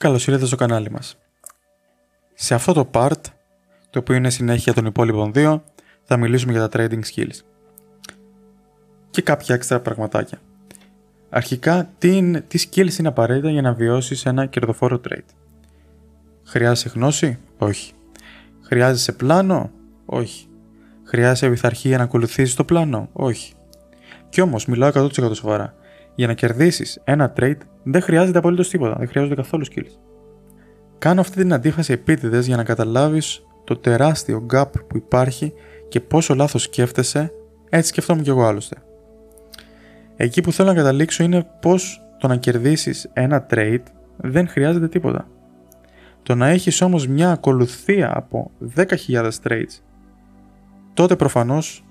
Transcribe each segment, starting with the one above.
Καλώς ήρθατε στο κανάλι μας. Σε αυτό το part, το οποίο είναι συνέχεια των υπόλοιπων δύο, θα μιλήσουμε για τα trading skills. Και κάποια έξτρα πραγματάκια. Αρχικά, τι, είναι, τι skills είναι απαραίτητα για να βιώσεις ένα κερδοφόρο trade; Χρειάζεσαι γνώση; Όχι. Χρειάζεσαι πλάνο; Όχι. Χρειάζεσαι πειθαρχία να ακολουθήσεις το πλάνο; Όχι. Κι όμως, μιλάω 100% σοβαρά. Για να κερδίσεις ένα trade δεν χρειάζεται απολύτως τίποτα, δεν χρειάζονται καθόλου skills. Κάνω αυτή την αντίφαση επίτηδες για να καταλάβεις το τεράστιο gap που υπάρχει και πόσο λάθος σκέφτεσαι, έτσι σκεφτόμουν κι εγώ άλλωστε. Εκεί που θέλω να καταλήξω είναι πως το να κερδίσεις ένα trade δεν χρειάζεται τίποτα. Το να έχεις όμως μια ακολουθία από 10.000 trades, τότε προφανώς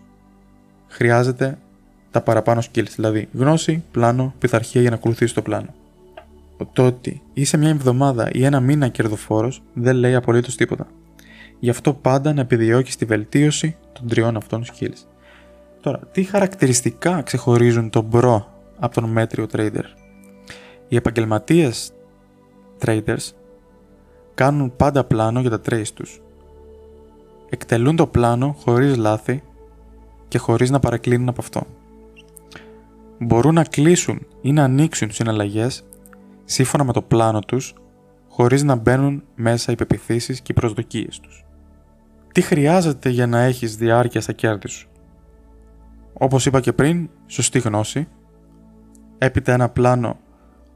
χρειάζεται τα παραπάνω skills, δηλαδή γνώση, πλάνο, πειθαρχία για να ακολουθήσει το πλάνο. Το ότι είσαι μια εβδομάδα ή ένα μήνα κερδοφόρος δεν λέει απολύτως τίποτα. Γι' αυτό πάντα να επιδιώκεις τη βελτίωση των τριών αυτών skills. Τώρα, τι χαρακτηριστικά ξεχωρίζουν τον προ από τον μέτριο trader; Οι επαγγελματίες traders κάνουν πάντα πλάνο για τα trades τους. Εκτελούν το πλάνο χωρίς λάθη και χωρίς να παρακλίνουν από αυτό μπορούν να κλείσουν ή να ανοίξουν συναλλαγές σύμφωνα με το πλάνο τους χωρίς να μπαίνουν μέσα οι πεπιθήσεις και οι προσδοκίες τους. Τι χρειάζεται για να έχεις διάρκεια στα κέρδη σου; Όπως είπα και πριν, σωστή γνώση, έπειτα ένα πλάνο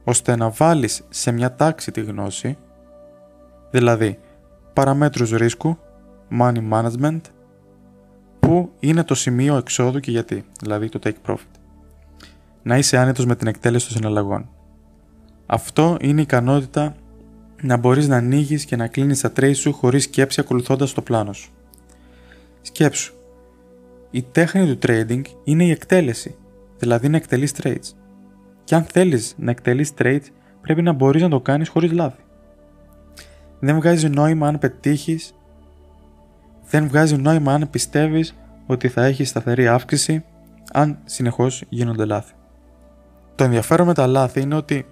ώστε να βάλεις σε μια τάξη τη γνώση, δηλαδή παραμέτρους ρίσκου, money management, που είναι το σημείο εξόδου και γιατί, δηλαδή το take profit να είσαι άνετος με την εκτέλεση των συναλλαγών. Αυτό είναι η ικανότητα να μπορείς να ανοίγεις και να κλείνεις τα trades σου χωρίς σκέψη ακολουθώντας το πλάνο σου. Σκέψου. Η τέχνη του trading είναι η εκτέλεση, δηλαδή να εκτελείς trades. Και αν θέλεις να εκτελείς trades, πρέπει να μπορείς να το κάνεις χωρίς λάθη. Δεν βγάζει νόημα αν πετύχεις, δεν βγάζει νόημα αν πιστεύεις ότι θα έχεις σταθερή αύξηση αν συνεχώς γίνονται λάθη. Το ενδιαφέρον με τα λάθη είναι ότι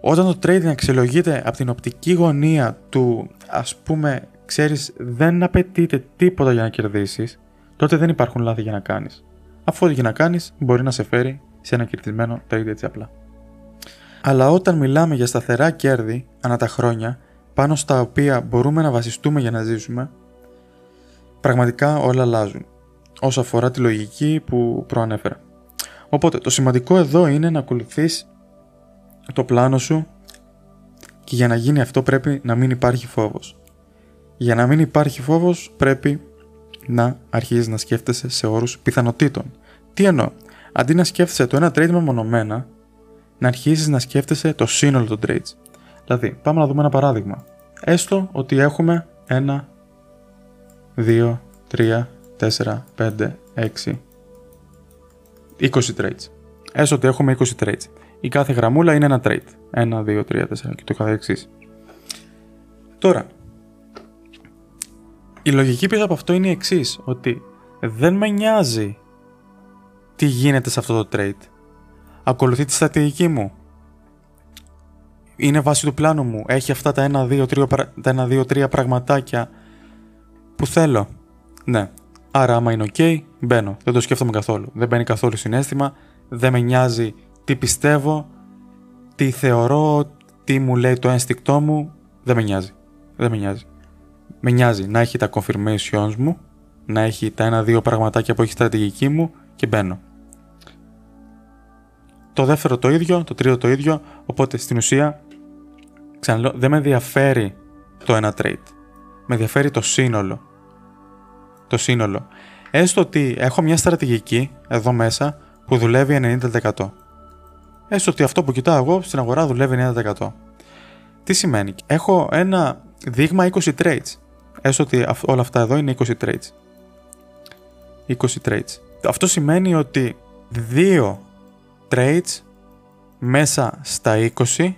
όταν το trading αξιολογείται από την οπτική γωνία του ας πούμε ξέρεις δεν απαιτείται τίποτα για να κερδίσεις τότε δεν υπάρχουν λάθη για να κάνεις. Αφού ό,τι για να κάνεις μπορεί να σε φέρει σε ένα κερδισμένο trade έτσι απλά. Αλλά όταν μιλάμε για σταθερά κέρδη ανά τα χρόνια πάνω στα οποία μπορούμε να βασιστούμε για να ζήσουμε πραγματικά όλα αλλάζουν όσο αφορά τη λογική που προανέφερα. Οπότε το σημαντικό εδώ είναι να ακολουθείς το πλάνο σου και για να γίνει αυτό πρέπει να μην υπάρχει φόβος. Για να μην υπάρχει φόβος πρέπει να αρχίζεις να σκέφτεσαι σε όρους πιθανότητων. Τι εννοώ, αντί να σκέφτεσαι το ένα trade μεμονωμένα, να αρχίσεις να σκέφτεσαι το σύνολο των trades. Δηλαδή, πάμε να δούμε ένα παράδειγμα. Έστω ότι έχουμε ένα, δύο, τρία, τέσσερα, πέντε, έξι, 20 trades. Έστω ότι έχουμε 20 trades. Η κάθε γραμμούλα είναι ένα trade. 1, 2, 3, 4 και το καθεξής. Τώρα, η λογική πίσω από αυτό είναι η εξής, ότι δεν με νοιάζει τι γίνεται σε αυτό το trade. Ακολουθεί τη στρατηγική μου. Είναι βάση του πλάνου μου. Έχει αυτά τα 1, 2, 3, πραγματάκια που θέλω. Ναι. Άρα, άμα είναι OK, μπαίνω. Δεν το σκέφτομαι καθόλου. Δεν μπαίνει καθόλου συνέστημα. Δεν με νοιάζει τι πιστεύω, τι θεωρώ, τι μου λέει το ένστικτό μου. Δεν με νοιάζει. Δεν με νοιάζει. Με νοιάζει να έχει τα confirmations μου, να έχει τα ένα-δύο πραγματάκια που έχει στρατηγική μου και μπαίνω. Το δεύτερο το ίδιο, το τρίτο το ίδιο, οπότε στην ουσία, ξαναλέω, δεν με ενδιαφέρει το ένα trade. Με ενδιαφέρει το σύνολο το σύνολο. Έστω ότι έχω μια στρατηγική εδώ μέσα που δουλεύει 90%. Έστω ότι αυτό που κοιτάω εγώ στην αγορά δουλεύει 90%. Τι σημαίνει, έχω ένα δείγμα 20 trades. Έστω ότι όλα αυτά εδώ είναι 20 trades. 20 trades. Αυτό σημαίνει ότι δύο trades μέσα στα 20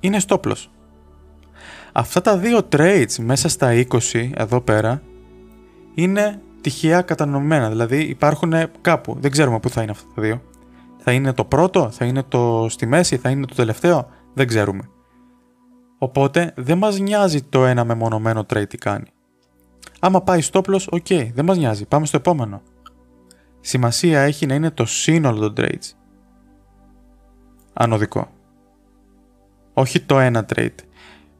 είναι στόπλος. Αυτά τα δύο trades μέσα στα 20 εδώ πέρα είναι τυχαία κατανομμένα. Δηλαδή υπάρχουν κάπου. Δεν ξέρουμε πού θα είναι αυτά τα δύο. Θα είναι το πρώτο, θα είναι το στη μέση, θα είναι το τελευταίο. Δεν ξέρουμε. Οπότε δεν μας νοιάζει το ένα μεμονωμένο trade τι κάνει. Άμα πάει stop loss, OK, δεν μας νοιάζει, πάμε στο επόμενο. Σημασία έχει να είναι το σύνολο των trades. Ανοδικό. Όχι το ένα trade.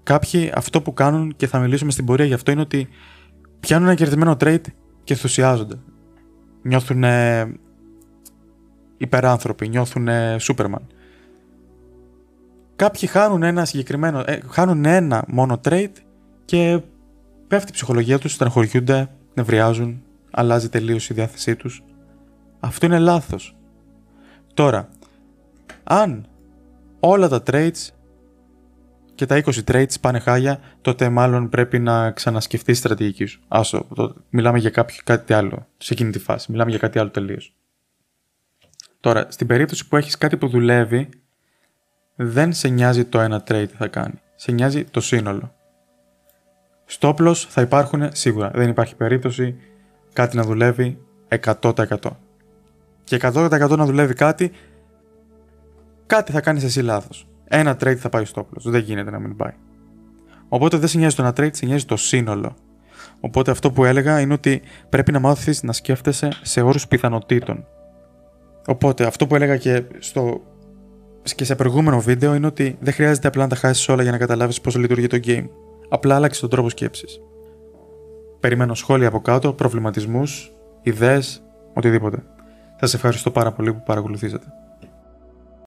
Κάποιοι αυτό που κάνουν και θα μιλήσουμε στην πορεία γι' αυτό είναι ότι πιάνουν ένα κερδισμένο trade και ενθουσιάζονται. Νιώθουν υπεράνθρωποι, νιώθουν Superman. Κάποιοι χάνουν ένα συγκεκριμένο, ε, χάνουν ένα μόνο trade και πέφτει η ψυχολογία τους, στεναχωριούνται, νευριάζουν, αλλάζει τελείως η διάθεσή τους. Αυτό είναι λάθος. Τώρα, αν όλα τα trades και τα 20 trades πάνε χάλια, τότε μάλλον πρέπει να ξανασκεφτεί τη στρατηγική σου. Άσο, το, μιλάμε για κάποιο, κάτι άλλο σε εκείνη τη φάση. Μιλάμε για κάτι άλλο τελείως. Τώρα, στην περίπτωση που έχεις κάτι που δουλεύει, δεν σε νοιάζει το ένα trade τι θα κάνει. Σε νοιάζει το σύνολο. Stop loss θα υπάρχουν σίγουρα. Δεν υπάρχει περίπτωση κάτι να δουλεύει 100%. Και 100% να δουλεύει κάτι, κάτι θα κάνεις εσύ λάθος. Ένα trade θα πάει στο stop loss. Δεν γίνεται να μην πάει. Οπότε δεν σε νοιάζει το ένα trade, σε νοιάζει το σύνολο. Οπότε αυτό που έλεγα είναι ότι πρέπει να μάθεις να σκέφτεσαι σε όρους πιθανότητων. Οπότε αυτό που έλεγα και, στο... και σε προηγούμενο βίντεο είναι ότι δεν χρειάζεται απλά να τα χάσεις όλα για να καταλάβεις πώς λειτουργεί το game. Απλά άλλαξε τον τρόπο σκέψης. Περιμένω σχόλια από κάτω, προβληματισμούς, ιδέες, οτιδήποτε. Σας ευχαριστώ πάρα πολύ που παρακολουθήσατε.